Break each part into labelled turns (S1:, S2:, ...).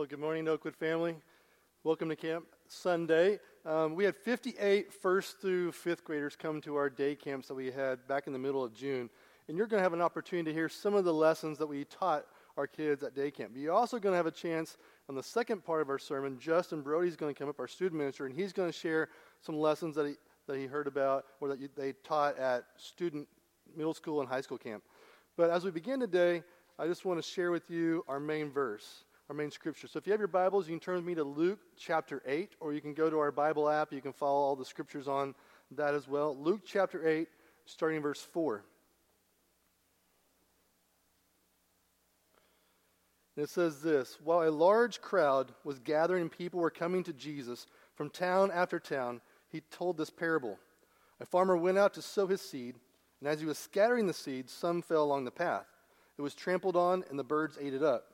S1: Well, good morning, Oakwood family. Welcome to Camp Sunday. Um, we had 58 first through fifth graders come to our day camps that we had back in the middle of June. And you're going to have an opportunity to hear some of the lessons that we taught our kids at day camp. But you're also going to have a chance on the second part of our sermon. Justin Brody's going to come up, our student minister, and he's going to share some lessons that he, that he heard about or that you, they taught at student middle school and high school camp. But as we begin today, I just want to share with you our main verse our main scripture. So if you have your Bibles, you can turn with me to Luke chapter 8, or you can go to our Bible app. You can follow all the scriptures on that as well. Luke chapter 8, starting verse 4. And it says this While a large crowd was gathering and people were coming to Jesus from town after town, he told this parable. A farmer went out to sow his seed, and as he was scattering the seed, some fell along the path. It was trampled on, and the birds ate it up.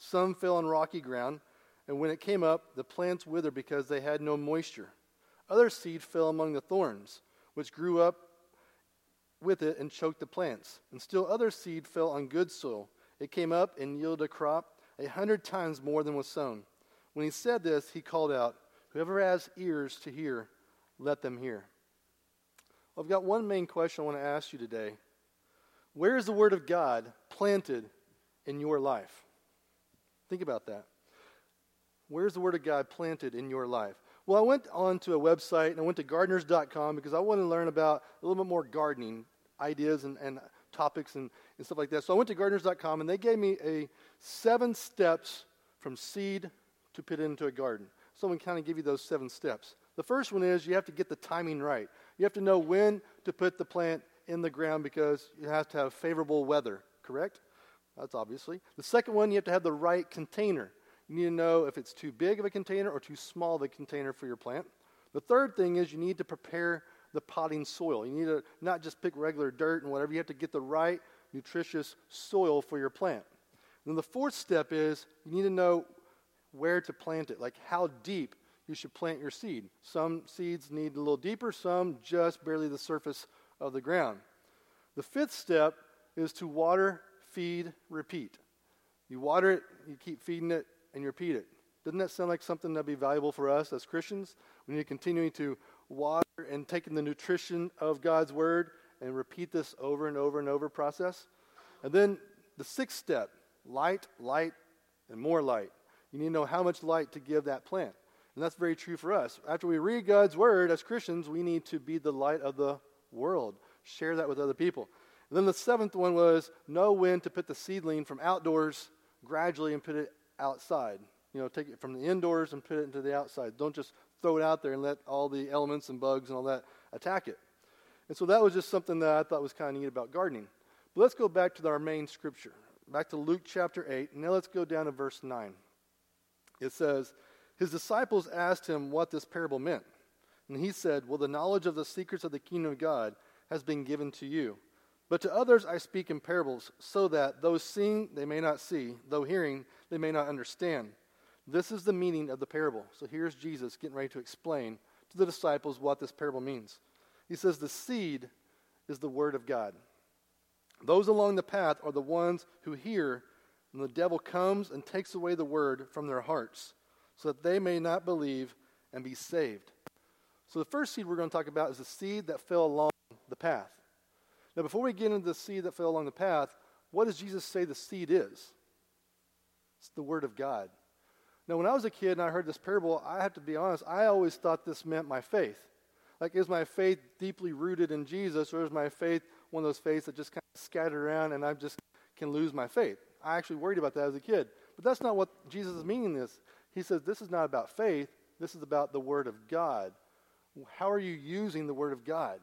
S1: Some fell on rocky ground, and when it came up, the plants withered because they had no moisture. Other seed fell among the thorns, which grew up with it and choked the plants. And still other seed fell on good soil. It came up and yielded a crop a hundred times more than was sown. When he said this, he called out, Whoever has ears to hear, let them hear. Well, I've got one main question I want to ask you today. Where is the Word of God planted in your life? Think about that. Where's the Word of God planted in your life? Well, I went on to a website and I went to gardeners.com because I wanted to learn about a little bit more gardening ideas and, and topics and, and stuff like that. So I went to gardeners.com and they gave me a seven steps from seed to put into a garden. So I'm going to kind of give you those seven steps. The first one is you have to get the timing right. You have to know when to put the plant in the ground because you have to have favorable weather, correct? That's obviously. The second one, you have to have the right container. You need to know if it's too big of a container or too small of a container for your plant. The third thing is you need to prepare the potting soil. You need to not just pick regular dirt and whatever, you have to get the right nutritious soil for your plant. And then the fourth step is you need to know where to plant it, like how deep you should plant your seed. Some seeds need a little deeper, some just barely the surface of the ground. The fifth step is to water feed, repeat. You water it, you keep feeding it, and you repeat it. Doesn't that sound like something that'd be valuable for us as Christians? We need to continue to water and taking the nutrition of God's word and repeat this over and over and over process. And then the sixth step light, light, and more light. You need to know how much light to give that plant. And that's very true for us. After we read God's word as Christians, we need to be the light of the world, share that with other people. And then the seventh one was know when to put the seedling from outdoors gradually and put it outside. You know, take it from the indoors and put it into the outside. Don't just throw it out there and let all the elements and bugs and all that attack it. And so that was just something that I thought was kind of neat about gardening. But let's go back to our main scripture, back to Luke chapter 8. Now let's go down to verse 9. It says, His disciples asked him what this parable meant. And he said, Well, the knowledge of the secrets of the kingdom of God has been given to you but to others I speak in parables, so that though seeing they may not see, though hearing they may not understand. This is the meaning of the parable. So here's Jesus getting ready to explain to the disciples what this parable means. He says, The seed is the word of God. Those along the path are the ones who hear, and the devil comes and takes away the word from their hearts, so that they may not believe and be saved. So the first seed we're going to talk about is the seed that fell along the path. Now, before we get into the seed that fell along the path, what does Jesus say the seed is? It's the Word of God. Now, when I was a kid and I heard this parable, I have to be honest, I always thought this meant my faith. Like, is my faith deeply rooted in Jesus, or is my faith one of those faiths that just kind of scattered around and I just can lose my faith? I actually worried about that as a kid. But that's not what Jesus is meaning this. He says this is not about faith, this is about the Word of God. How are you using the Word of God?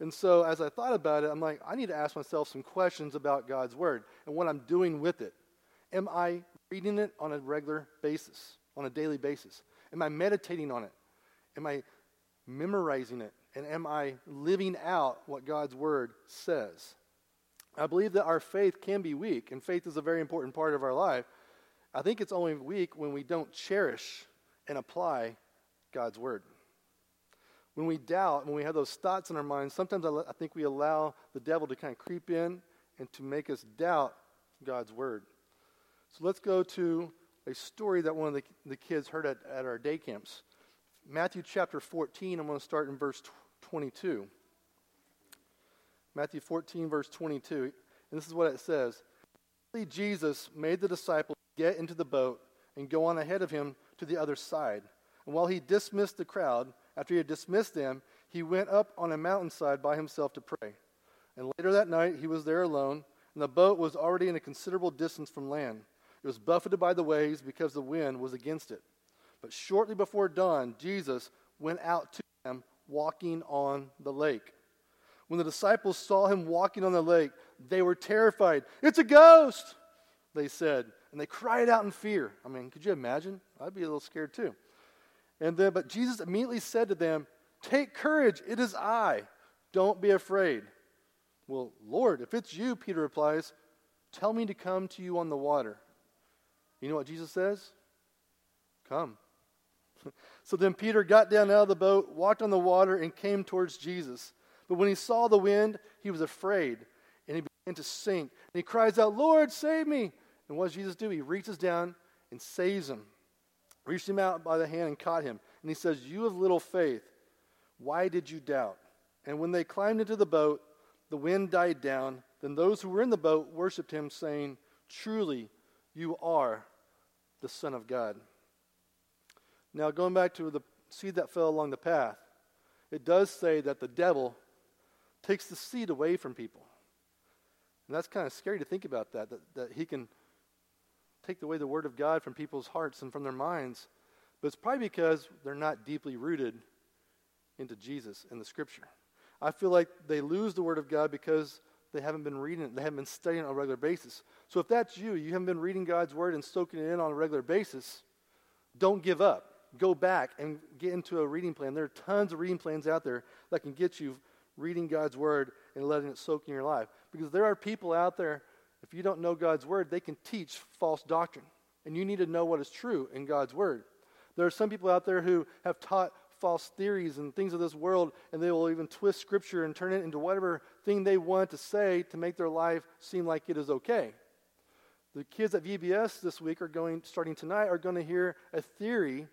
S1: And so as I thought about it, I'm like, I need to ask myself some questions about God's Word and what I'm doing with it. Am I reading it on a regular basis, on a daily basis? Am I meditating on it? Am I memorizing it? And am I living out what God's Word says? I believe that our faith can be weak, and faith is a very important part of our life. I think it's only weak when we don't cherish and apply God's Word. When we doubt, when we have those thoughts in our minds, sometimes I, think we allow the devil to kind of creep in and to make us doubt God's word. So let's go to a story that one of the, the kids heard at, at our day camps. Matthew chapter 14, I'm going to start in verse 22. Matthew 14, verse 22. And this is what it says Jesus made the disciples get into the boat and go on ahead of him to the other side. And while he dismissed the crowd, after he had dismissed them, he went up on a mountainside by himself to pray. And later that night, he was there alone, and the boat was already in a considerable distance from land. It was buffeted by the waves because the wind was against it. But shortly before dawn, Jesus went out to them walking on the lake. When the disciples saw him walking on the lake, they were terrified. It's a ghost, they said, and they cried out in fear. I mean, could you imagine? I'd be a little scared too. And then, but Jesus immediately said to them, Take courage, it is I. Don't be afraid. Well, Lord, if it's you, Peter replies, tell me to come to you on the water. You know what Jesus says? Come. so then Peter got down out of the boat, walked on the water, and came towards Jesus. But when he saw the wind, he was afraid, and he began to sink. And he cries out, Lord, save me. And what does Jesus do? He reaches down and saves him, reached him out by the hand and caught him. And he says, You have little faith. Why did you doubt? And when they climbed into the boat, the wind died down. Then those who were in the boat worshiped him, saying, Truly, you are the Son of God. Now, going back to the seed that fell along the path, it does say that the devil takes the seed away from people. And that's kind of scary to think about that, that, that he can take away the word of God from people's hearts and from their minds. But it's probably because they're not deeply rooted into Jesus and the scripture. I feel like they lose the word of God because they haven't been reading it, they haven't been studying it on a regular basis. So if that's you, you haven't been reading God's word and soaking it in on a regular basis, don't give up. Go back and get into a reading plan. There are tons of reading plans out there that can get you reading God's word and letting it soak in your life. Because there are people out there, if you don't know God's word, they can teach false doctrine. And you need to know what is true in God's word. There are some people out there who have taught false theories and things of this world, and they will even twist Scripture and turn it into whatever thing they want to say to make their life seem like it is okay. The kids at VBS this week are going, starting tonight, are going to hear a theory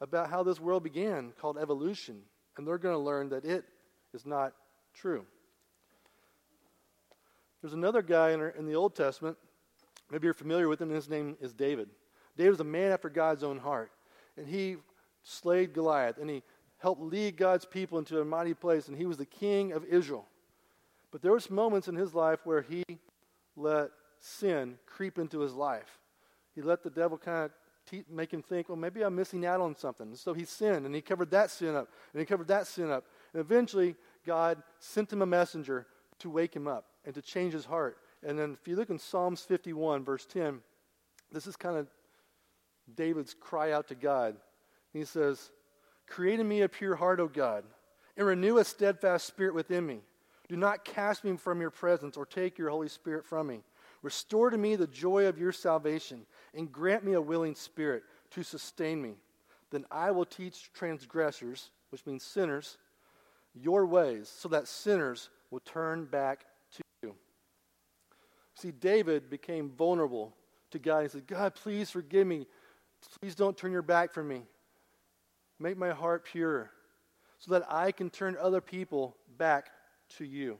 S1: about how this world began called evolution, and they're going to learn that it is not true. There's another guy in, our, in the Old Testament, maybe you're familiar with him, his name is David. David was a man after God's own heart, and he slayed Goliath, and he helped lead God's people into a mighty place, and he was the king of Israel. But there was moments in his life where he let sin creep into his life. He let the devil kind of te- make him think, well, maybe I'm missing out on something. So he sinned, and he covered that sin up, and he covered that sin up. And eventually, God sent him a messenger to wake him up and to change his heart. And then if you look in Psalms 51, verse 10, this is kind of David's cry out to God. He says, Create in me a pure heart, O God, and renew a steadfast spirit within me. Do not cast me from your presence or take your Holy Spirit from me. Restore to me the joy of your salvation and grant me a willing spirit to sustain me. Then I will teach transgressors, which means sinners, your ways, so that sinners will turn back. See, David became vulnerable to God. He said, God, please forgive me. Please don't turn your back from me. Make my heart pure so that I can turn other people back to you.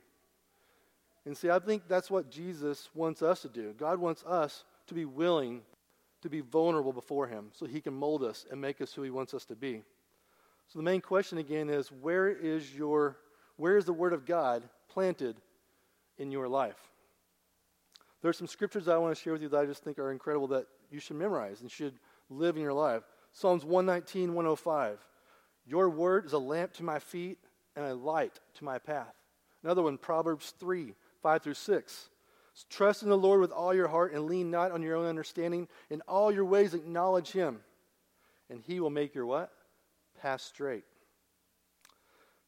S1: And see, I think that's what Jesus wants us to do. God wants us to be willing to be vulnerable before Him so He can mold us and make us who He wants us to be. So the main question again is where is your where is the Word of God planted in your life? There are some scriptures I want to share with you that I just think are incredible that you should memorize and should live in your life. Psalms 119, 105. Your word is a lamp to my feet and a light to my path. Another one, Proverbs 3, 5 through 6. Trust in the Lord with all your heart and lean not on your own understanding. In all your ways acknowledge him, and he will make your what? Path straight.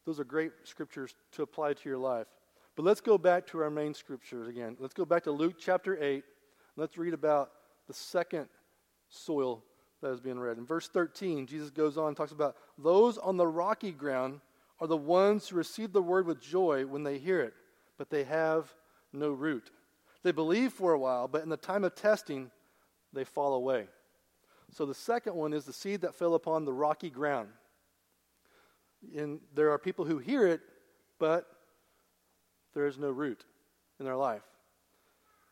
S1: Those are great scriptures to apply to your life. But let's go back to our main scriptures again. Let's go back to Luke chapter 8. Let's read about the second soil that is being read. In verse 13, Jesus goes on and talks about those on the rocky ground are the ones who receive the word with joy when they hear it, but they have no root. They believe for a while, but in the time of testing, they fall away. So the second one is the seed that fell upon the rocky ground. And there are people who hear it, but there is no root in their life.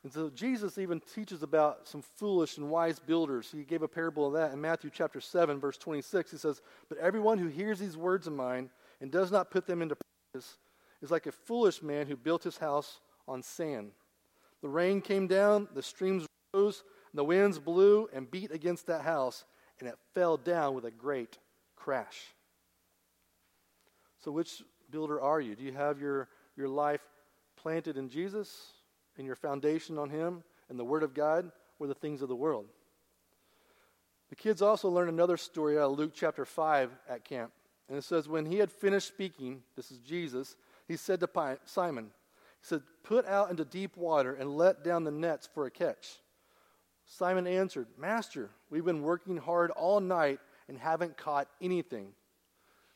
S1: And so Jesus even teaches about some foolish and wise builders. He gave a parable of that in Matthew chapter 7, verse 26. He says, But everyone who hears these words of mine and does not put them into practice is like a foolish man who built his house on sand. The rain came down, the streams rose, the winds blew and beat against that house, and it fell down with a great crash. So, which builder are you? Do you have your, your life planted in Jesus and your foundation on Him and the Word of God, or the things of the world? The kids also learned another story out of Luke chapter 5 at camp. And it says, When he had finished speaking, this is Jesus, he said to Simon, He said, Put out into deep water and let down the nets for a catch. Simon answered, Master, we've been working hard all night and haven't caught anything.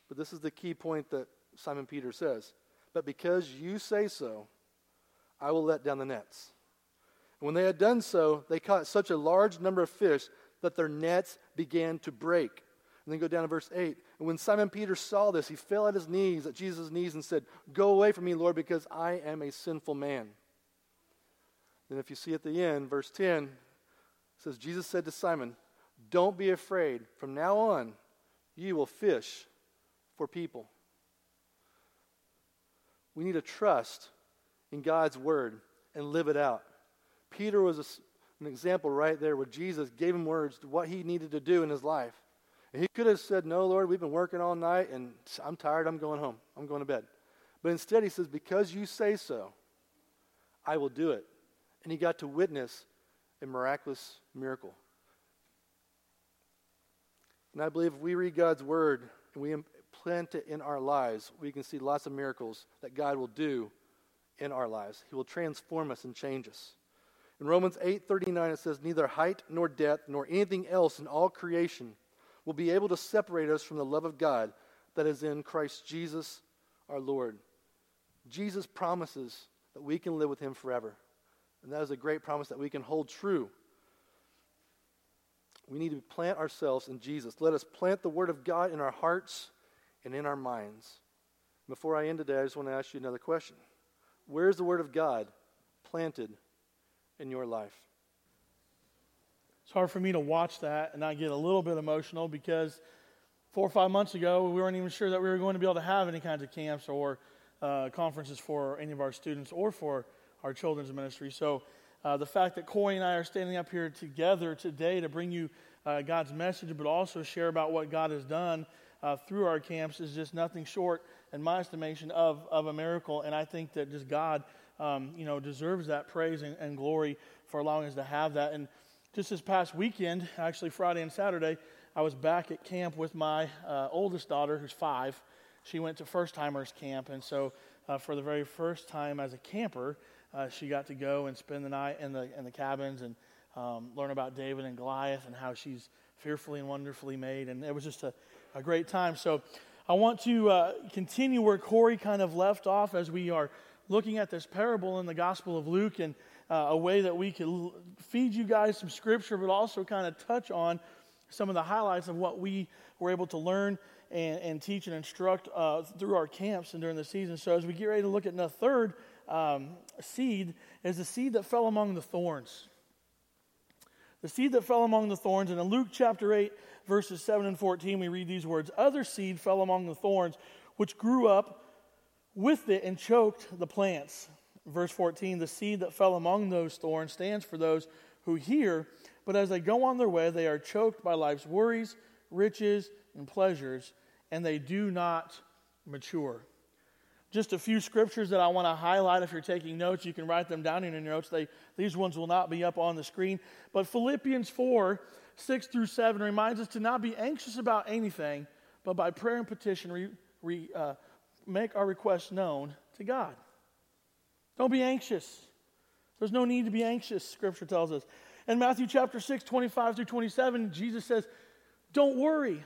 S1: But this is the key point that Simon Peter says. But because you say so, I will let down the nets. And when they had done so, they caught such a large number of fish that their nets began to break. And then go down to verse 8. And when Simon Peter saw this, he fell at his knees, at Jesus' knees, and said, Go away from me, Lord, because I am a sinful man. Then, if you see at the end, verse 10 it says, Jesus said to Simon, Don't be afraid. From now on, you will fish for people. We need to trust in God's word and live it out. Peter was a, an example right there where Jesus gave him words to what he needed to do in his life. And he could have said, No, Lord, we've been working all night and I'm tired. I'm going home. I'm going to bed. But instead, he says, Because you say so, I will do it. And he got to witness a miraculous miracle. And I believe if we read God's word and we plant it in our lives, we can see lots of miracles that God will do in our lives. He will transform us and change us. In Romans 8:39 it says neither height nor depth nor anything else in all creation will be able to separate us from the love of God that is in Christ Jesus our Lord. Jesus promises that we can live with him forever. And that is a great promise that we can hold true. We need to plant ourselves in Jesus. Let us plant the word of God in our hearts and in our minds. Before I end today, I just want to ask you another question. Where is the Word of God planted in your life?
S2: It's hard for me to watch that and not get a little bit emotional because four or five months ago, we weren't even sure that we were going to be able to have any kinds of camps or uh, conferences for any of our students or for our children's ministry. So, uh, the fact that Corey and I are standing up here together today to bring you uh, God's message, but also share about what God has done uh, through our camps is just nothing short, in my estimation, of, of a miracle. And I think that just God, um, you know, deserves that praise and, and, glory for allowing us to have that. And just this past weekend, actually Friday and Saturday, I was back at camp with my uh, oldest daughter, who's five. She went to first timers camp, and so uh, for the very first time as a camper, uh, she got to go and spend the night in the in the cabins and um, learn about David and Goliath and how she's fearfully and wonderfully made. And it was just a, a great time. So I want to uh, continue where Corey kind of left off as we are looking at this parable in the Gospel of Luke and uh, a way that we can feed you guys some scripture, but also kind of touch on some of the highlights of what we were able to learn and, and teach and instruct uh, through our camps and during the season. So as we get ready to look at the third um, seed, is the seed that fell among the thorns. The seed that fell among the thorns. And in Luke chapter 8, verses 7 and 14, we read these words Other seed fell among the thorns, which grew up with it and choked the plants. Verse 14, the seed that fell among those thorns stands for those who hear, but as they go on their way, they are choked by life's worries, riches, and pleasures, and they do not mature. Just a few scriptures that I want to highlight. If you're taking notes, you can write them down in your notes. They, these ones will not be up on the screen. But Philippians 4 6 through 7 reminds us to not be anxious about anything, but by prayer and petition, re, re, uh, make our requests known to God. Don't be anxious. There's no need to be anxious, Scripture tells us. In Matthew chapter 6, 25 through 27, Jesus says, Don't worry.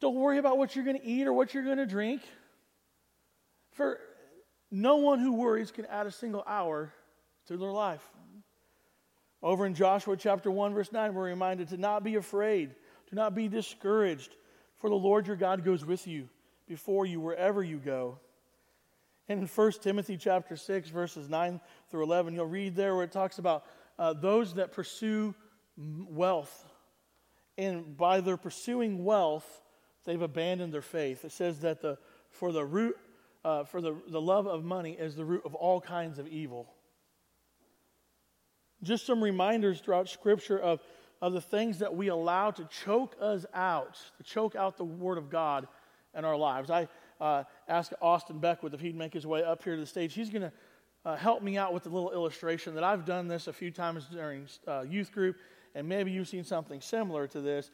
S2: Don't worry about what you're going to eat or what you're going to drink. For no one who worries can add a single hour to their life. Over in Joshua chapter 1, verse 9, we're reminded to not be afraid, do not be discouraged, for the Lord your God goes with you before you wherever you go. And in 1 Timothy chapter 6, verses 9 through 11, you'll read there where it talks about uh, those that pursue wealth. And by their pursuing wealth, they've abandoned their faith. It says that the, for the root, uh, for the, the love of money is the root of all kinds of evil. Just some reminders throughout Scripture of, of the things that we allow to choke us out, to choke out the Word of God in our lives. I uh, asked Austin Beckwith if he'd make his way up here to the stage. He's going to uh, help me out with a little illustration that I've done this a few times during uh, youth group, and maybe you've seen something similar to this.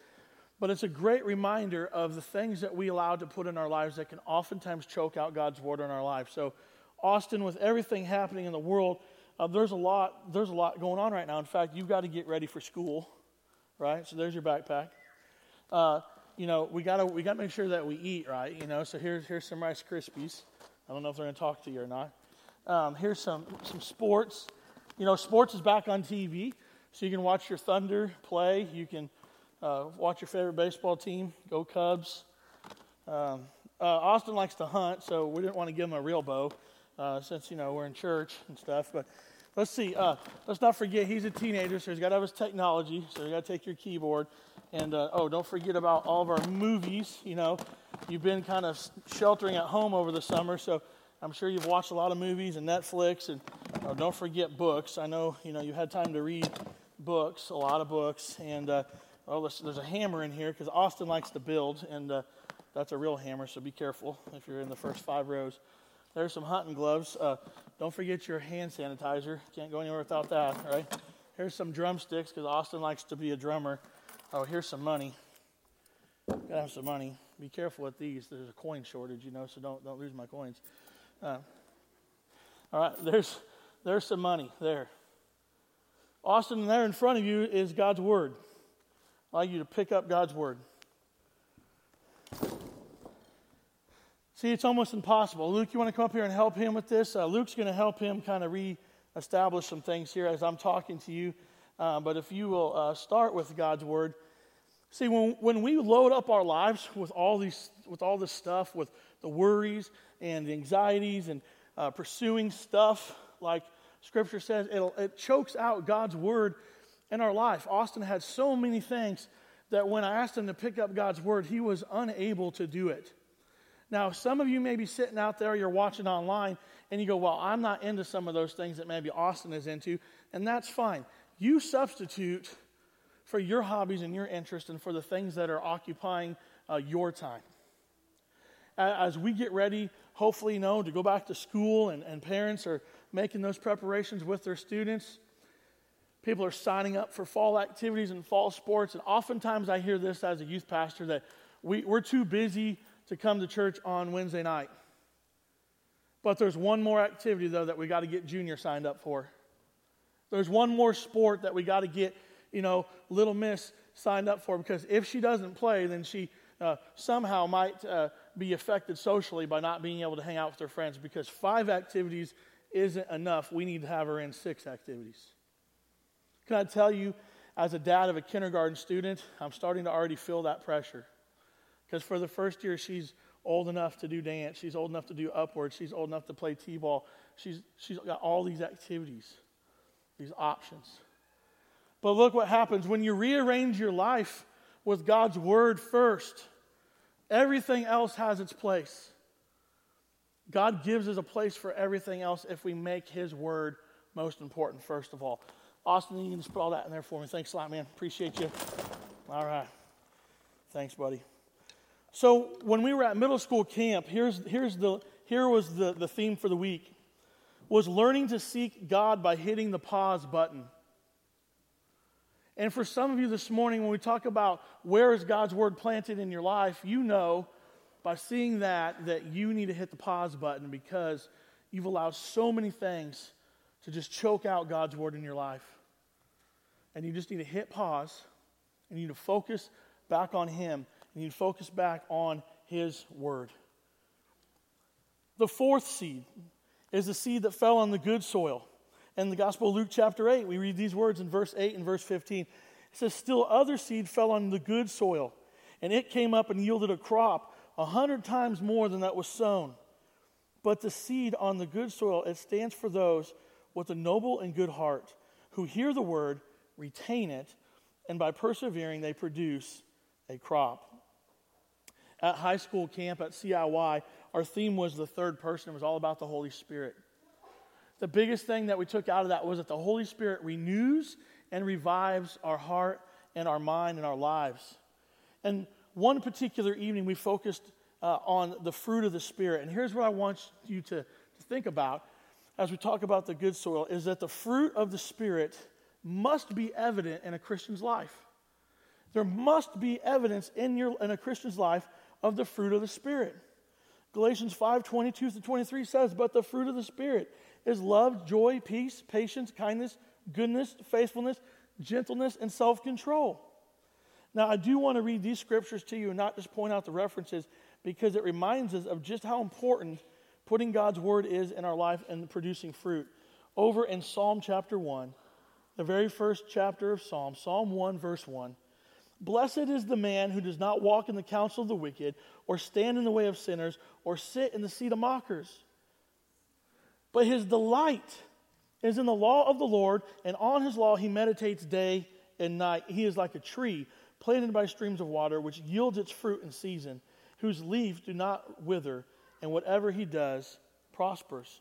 S2: But it's a great reminder of the things that we allow to put in our lives that can oftentimes choke out God's word in our life. So, Austin, with everything happening in the world, uh, there's a lot. There's a lot going on right now. In fact, you've got to get ready for school, right? So there's your backpack. Uh, you know, we gotta we gotta make sure that we eat right. You know, so here's here's some Rice Krispies. I don't know if they're gonna talk to you or not. Um, here's some some sports. You know, sports is back on TV, so you can watch your Thunder play. You can uh, watch your favorite baseball team. Go Cubs. Um, uh, Austin likes to hunt, so we didn't want to give him a real bow uh, since you know we're in church and stuff. But let's see. Uh, let's not forget he's a teenager, so he's got to have his technology. So you got to take your keyboard. And uh, oh, don't forget about all of our movies. You know, you've been kind of sheltering at home over the summer, so I'm sure you've watched a lot of movies and Netflix. And oh, don't forget books. I know you know you had time to read books, a lot of books. And uh, oh, there's a hammer in here because Austin likes to build, and uh, that's a real hammer. So be careful if you're in the first five rows. There's some hunting gloves. Uh, don't forget your hand sanitizer. Can't go anywhere without that, right? Here's some drumsticks because Austin likes to be a drummer. Oh, here's some money. Gotta have some money. Be careful with these. There's a coin shortage, you know, so don't don't lose my coins. Uh, all right, there's there's some money there. Austin, there in front of you is God's word. I'd like you to pick up God's word. See, it's almost impossible. Luke, you want to come up here and help him with this? Uh, Luke's going to help him kind of re-establish some things here as I'm talking to you. Uh, but if you will uh, start with God's word, see, when, when we load up our lives with all these, with all this stuff, with the worries and the anxieties and uh, pursuing stuff, like Scripture says, it chokes out God's word in our life. Austin had so many things that when I asked him to pick up God's word, he was unable to do it. Now, some of you may be sitting out there, you're watching online, and you go, Well, I'm not into some of those things that maybe Austin is into, and that's fine. You substitute for your hobbies and your interests and for the things that are occupying uh, your time. As we get ready, hopefully, you know, to go back to school, and, and parents are making those preparations with their students. People are signing up for fall activities and fall sports, and oftentimes I hear this as a youth pastor that we, we're too busy to come to church on Wednesday night. But there's one more activity, though, that we got to get Junior signed up for. There's one more sport that we got to get, you know, little Miss signed up for because if she doesn't play, then she uh, somehow might uh, be affected socially by not being able to hang out with her friends because five activities isn't enough. We need to have her in six activities. Can I tell you, as a dad of a kindergarten student, I'm starting to already feel that pressure. Because for the first year, she's old enough to do dance. She's old enough to do upward. She's old enough to play T ball. She's, she's got all these activities, these options. But look what happens when you rearrange your life with God's word first, everything else has its place. God gives us a place for everything else if we make His word most important, first of all. Austin, you can just put all that in there for me. Thanks a lot, man. Appreciate you. All right. Thanks, buddy. So when we were at middle school camp, here's, here's the, here was the, the theme for the week, was learning to seek God by hitting the pause button. And for some of you this morning, when we talk about where is God's word planted in your life, you know by seeing that that you need to hit the pause button because you've allowed so many things to just choke out God's word in your life. And you just need to hit pause and you need to focus back on Him and you focus back on His Word. The fourth seed is the seed that fell on the good soil. In the Gospel of Luke, chapter 8, we read these words in verse 8 and verse 15. It says, Still other seed fell on the good soil, and it came up and yielded a crop a hundred times more than that was sown. But the seed on the good soil, it stands for those with a noble and good heart, who hear the word, retain it, and by persevering, they produce a crop. At high school camp at CIY, our theme was the third person. It was all about the Holy Spirit. The biggest thing that we took out of that was that the Holy Spirit renews and revives our heart and our mind and our lives. And one particular evening, we focused uh, on the fruit of the Spirit. And here's what I want you to, to think about as we talk about the good soil is that the fruit of the Spirit must be evident in a Christian's life. There must be evidence in, your, in a Christian's life of the fruit of the Spirit. Galatians 5 22 to 23 says, But the fruit of the Spirit is love, joy, peace, patience, kindness, goodness, faithfulness, gentleness, and self control. Now, I do want to read these scriptures to you and not just point out the references because it reminds us of just how important putting God's word is in our life and producing fruit. Over in Psalm chapter 1, the very first chapter of Psalm, Psalm 1, verse 1. Blessed is the man who does not walk in the counsel of the wicked, or stand in the way of sinners, or sit in the seat of mockers. But his delight is in the law of the Lord, and on his law he meditates day and night. He is like a tree planted by streams of water, which yields its fruit in season, whose leaves do not wither, and whatever he does prospers.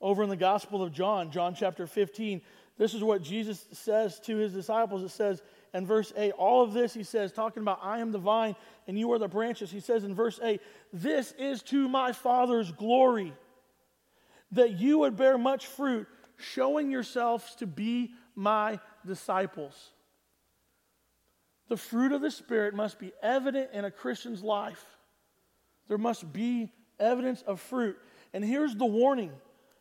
S2: Over in the Gospel of John, John chapter 15, this is what Jesus says to his disciples. It says in verse 8, all of this he says, talking about I am the vine and you are the branches. He says in verse 8, This is to my Father's glory, that you would bear much fruit, showing yourselves to be my disciples. The fruit of the Spirit must be evident in a Christian's life. There must be evidence of fruit. And here's the warning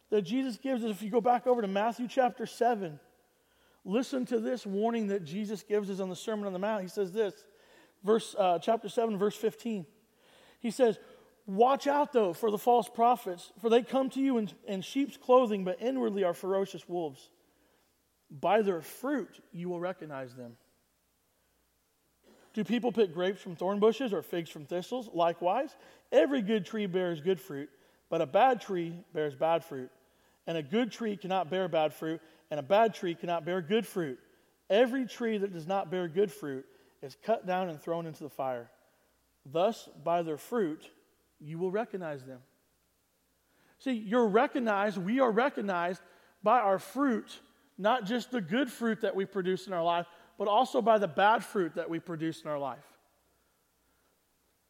S2: that Jesus gives us. If you go back over to Matthew chapter 7, listen to this warning that Jesus gives us on the Sermon on the Mount. He says this, verse, uh, chapter 7, verse 15. He says, Watch out, though, for the false prophets, for they come to you in, in sheep's clothing, but inwardly are ferocious wolves. By their fruit you will recognize them. Do people pick grapes from thorn bushes or figs from thistles? Likewise, every good tree bears good fruit, but a bad tree bears bad fruit. And a good tree cannot bear bad fruit, and a bad tree cannot bear good fruit. Every tree that does not bear good fruit is cut down and thrown into the fire. Thus, by their fruit, you will recognize them. See, you're recognized, we are recognized by our fruit, not just the good fruit that we produce in our life, but also by the bad fruit that we produce in our life.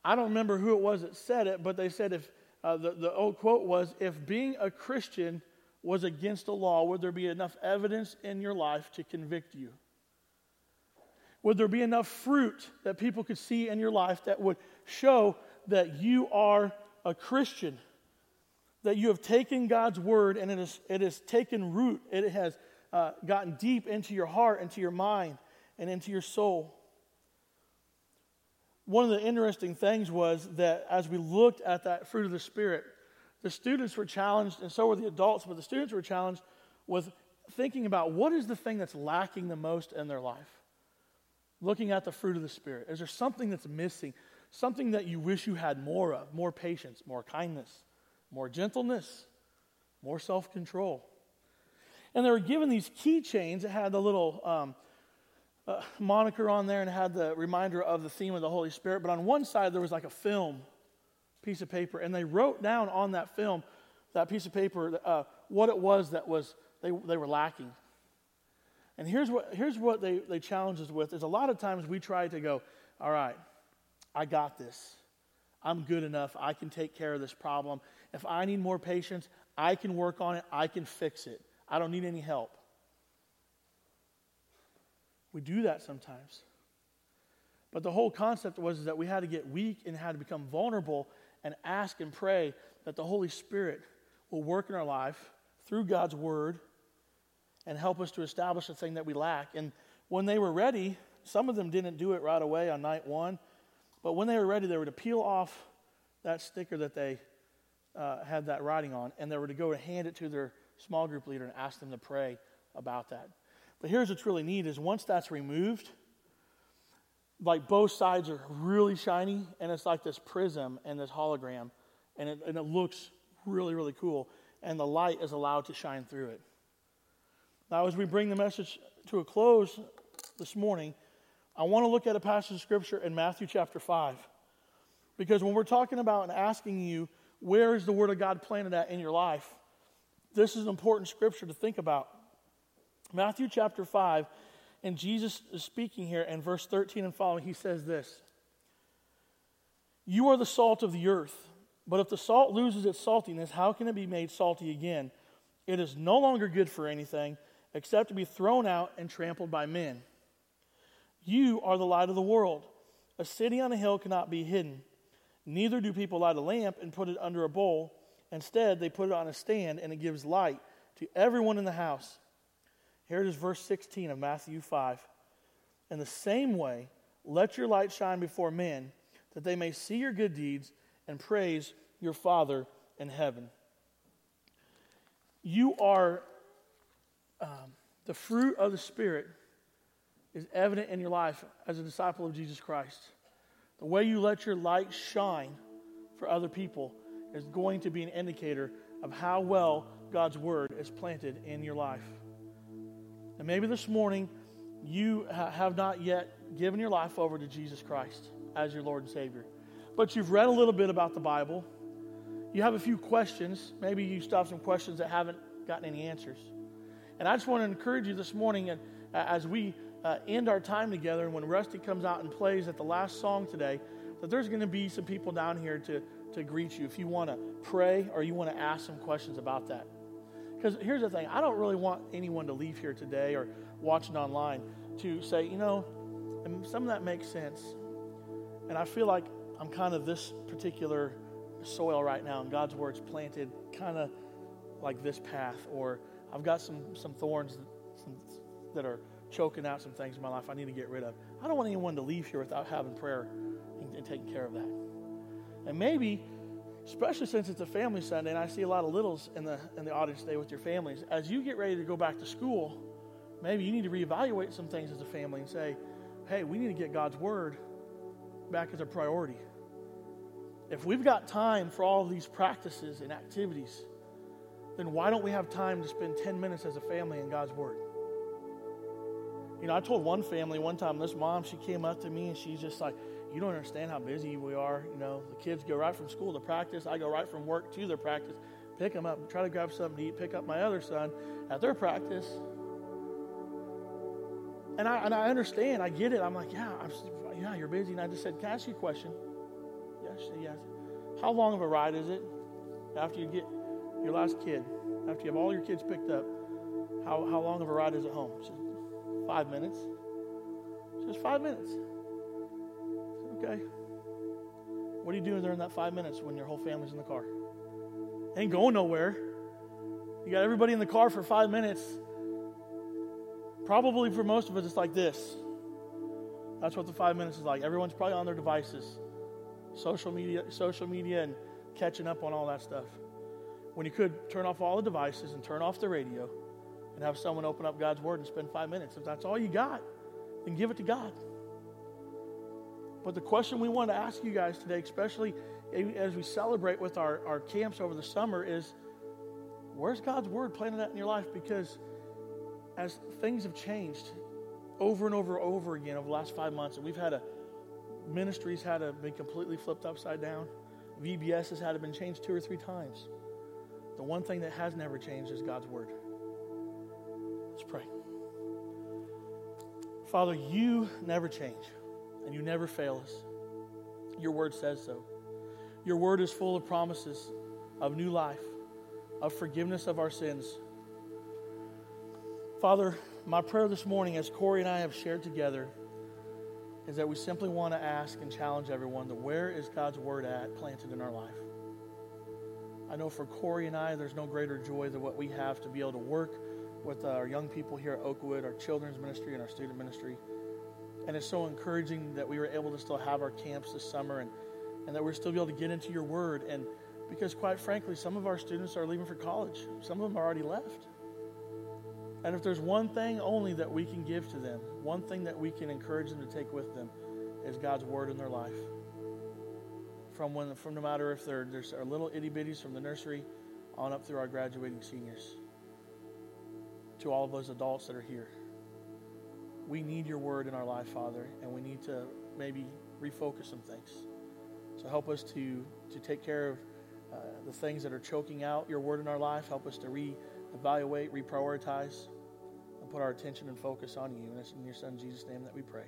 S2: I don't remember who it was that said it, but they said if uh, the, the old quote was, if being a Christian was against the law, would there be enough evidence in your life to convict you? Would there be enough fruit that people could see in your life that would show that you are a Christian? That you have taken God's word and it, is, it has taken root, it has uh, gotten deep into your heart, into your mind, and into your soul. One of the interesting things was that as we looked at that fruit of the Spirit, the students were challenged, and so were the adults, but the students were challenged with thinking about what is the thing that's lacking the most in their life. Looking at the fruit of the Spirit. Is there something that's missing? Something that you wish you had more of? More patience, more kindness, more gentleness, more self control. And they were given these keychains that had the little um, uh, moniker on there and had the reminder of the theme of the Holy Spirit. But on one side, there was like a film piece of paper, and they wrote down on that film, that piece of paper, uh, what it was that was they, they were lacking. And here's what, here's what they, they challenge us with is a lot of times we try to go, all right, I got this. I'm good enough. I can take care of this problem. If I need more patience, I can work on it. I can fix it. I don't need any help. We do that sometimes. But the whole concept was that we had to get weak and had to become vulnerable and ask and pray that the Holy Spirit will work in our life through God's Word and help us to establish the thing that we lack. And when they were ready, some of them didn't do it right away on night one, but when they were ready, they were to peel off that sticker that they uh, had that writing on, and they were to go and hand it to their small group leader and ask them to pray about that. But here's what's really neat is once that's removed, like both sides are really shiny, and it's like this prism and this hologram, and it, and it looks really, really cool. And the light is allowed to shine through it. Now, as we bring the message to a close this morning, I want to look at a passage of scripture in Matthew chapter 5. Because when we're talking about and asking you, where is the Word of God planted at in your life? This is an important scripture to think about. Matthew chapter 5, and Jesus is speaking here in verse 13 and following. He says this You are the salt of the earth, but if the salt loses its saltiness, how can it be made salty again? It is no longer good for anything except to be thrown out and trampled by men. You are the light of the world. A city on a hill cannot be hidden. Neither do people light a lamp and put it under a bowl. Instead, they put it on a stand, and it gives light to everyone in the house. Here it is, verse 16 of Matthew 5. In the same way, let your light shine before men, that they may see your good deeds and praise your Father in heaven. You are um, the fruit of the Spirit is evident in your life as a disciple of Jesus Christ. The way you let your light shine for other people is going to be an indicator of how well God's word is planted in your life. And maybe this morning you ha- have not yet given your life over to Jesus Christ as your Lord and Savior, but you've read a little bit about the Bible. You have a few questions. Maybe you still have some questions that haven't gotten any answers. And I just want to encourage you this morning, and as we uh, end our time together, and when Rusty comes out and plays at the last song today, that there's going to be some people down here to, to greet you if you want to pray or you want to ask some questions about that. Because here's the thing I don't really want anyone to leave here today or watching online to say, you know, some of that makes sense. And I feel like I'm kind of this particular soil right now, and God's word's planted kind of like this path, or I've got some, some thorns that, some, that are choking out some things in my life I need to get rid of. I don't want anyone to leave here without having prayer and, and taking care of that. And maybe, especially since it's a family Sunday and I see a lot of littles in the, in the audience today with your families, as you get ready to go back to school, maybe you need to reevaluate some things as a family and say, hey, we need to get God's word back as a priority. If we've got time for all these practices and activities, then why don't we have time to spend 10 minutes as a family in God's Word? You know, I told one family one time, this mom, she came up to me and she's just like, You don't understand how busy we are. You know, the kids go right from school to practice. I go right from work to their practice, pick them up, try to grab something to eat, pick up my other son at their practice. And I, and I understand, I get it. I'm like, Yeah, I'm, yeah, you're busy. And I just said, Can I ask you a question? Yes, yes. How long of a ride is it after you get your last kid, after you have all your kids picked up, how, how long of a ride is it home? She said, five minutes. Just five minutes. Okay. What are you doing during that five minutes when your whole family's in the car? Ain't going nowhere. You got everybody in the car for five minutes. Probably for most of us, it's like this. That's what the five minutes is like. Everyone's probably on their devices, social media, social media, and catching up on all that stuff when you could turn off all the devices and turn off the radio and have someone open up God's Word and spend five minutes. If that's all you got, then give it to God. But the question we want to ask you guys today, especially as we celebrate with our, our camps over the summer, is where's God's Word planted at in your life? Because as things have changed over and over and over again over the last five months, and we've had a ministries had to be completely flipped upside down. VBS has had to been changed two or three times. The one thing that has never changed is God's word. Let's pray. Father, you never change and you never fail us. Your word says so. Your word is full of promises of new life, of forgiveness of our sins. Father, my prayer this morning, as Corey and I have shared together, is that we simply want to ask and challenge everyone to where is God's word at planted in our life? I know for Corey and I, there's no greater joy than what we have to be able to work with our young people here at Oakwood, our children's ministry, and our student ministry. And it's so encouraging that we were able to still have our camps this summer and, and that we're still able to get into your word and Because, quite frankly, some of our students are leaving for college, some of them are already left. And if there's one thing only that we can give to them, one thing that we can encourage them to take with them, is God's word in their life. From when, from no matter if they're there's our little itty bitties from the nursery on up through our graduating seniors, to all of those adults that are here. We need your word in our life, Father, and we need to maybe refocus some things. So help us to to take care of uh, the things that are choking out your word in our life. Help us to reevaluate, reprioritize, and put our attention and focus on you. And it's in your Son Jesus' name that we pray.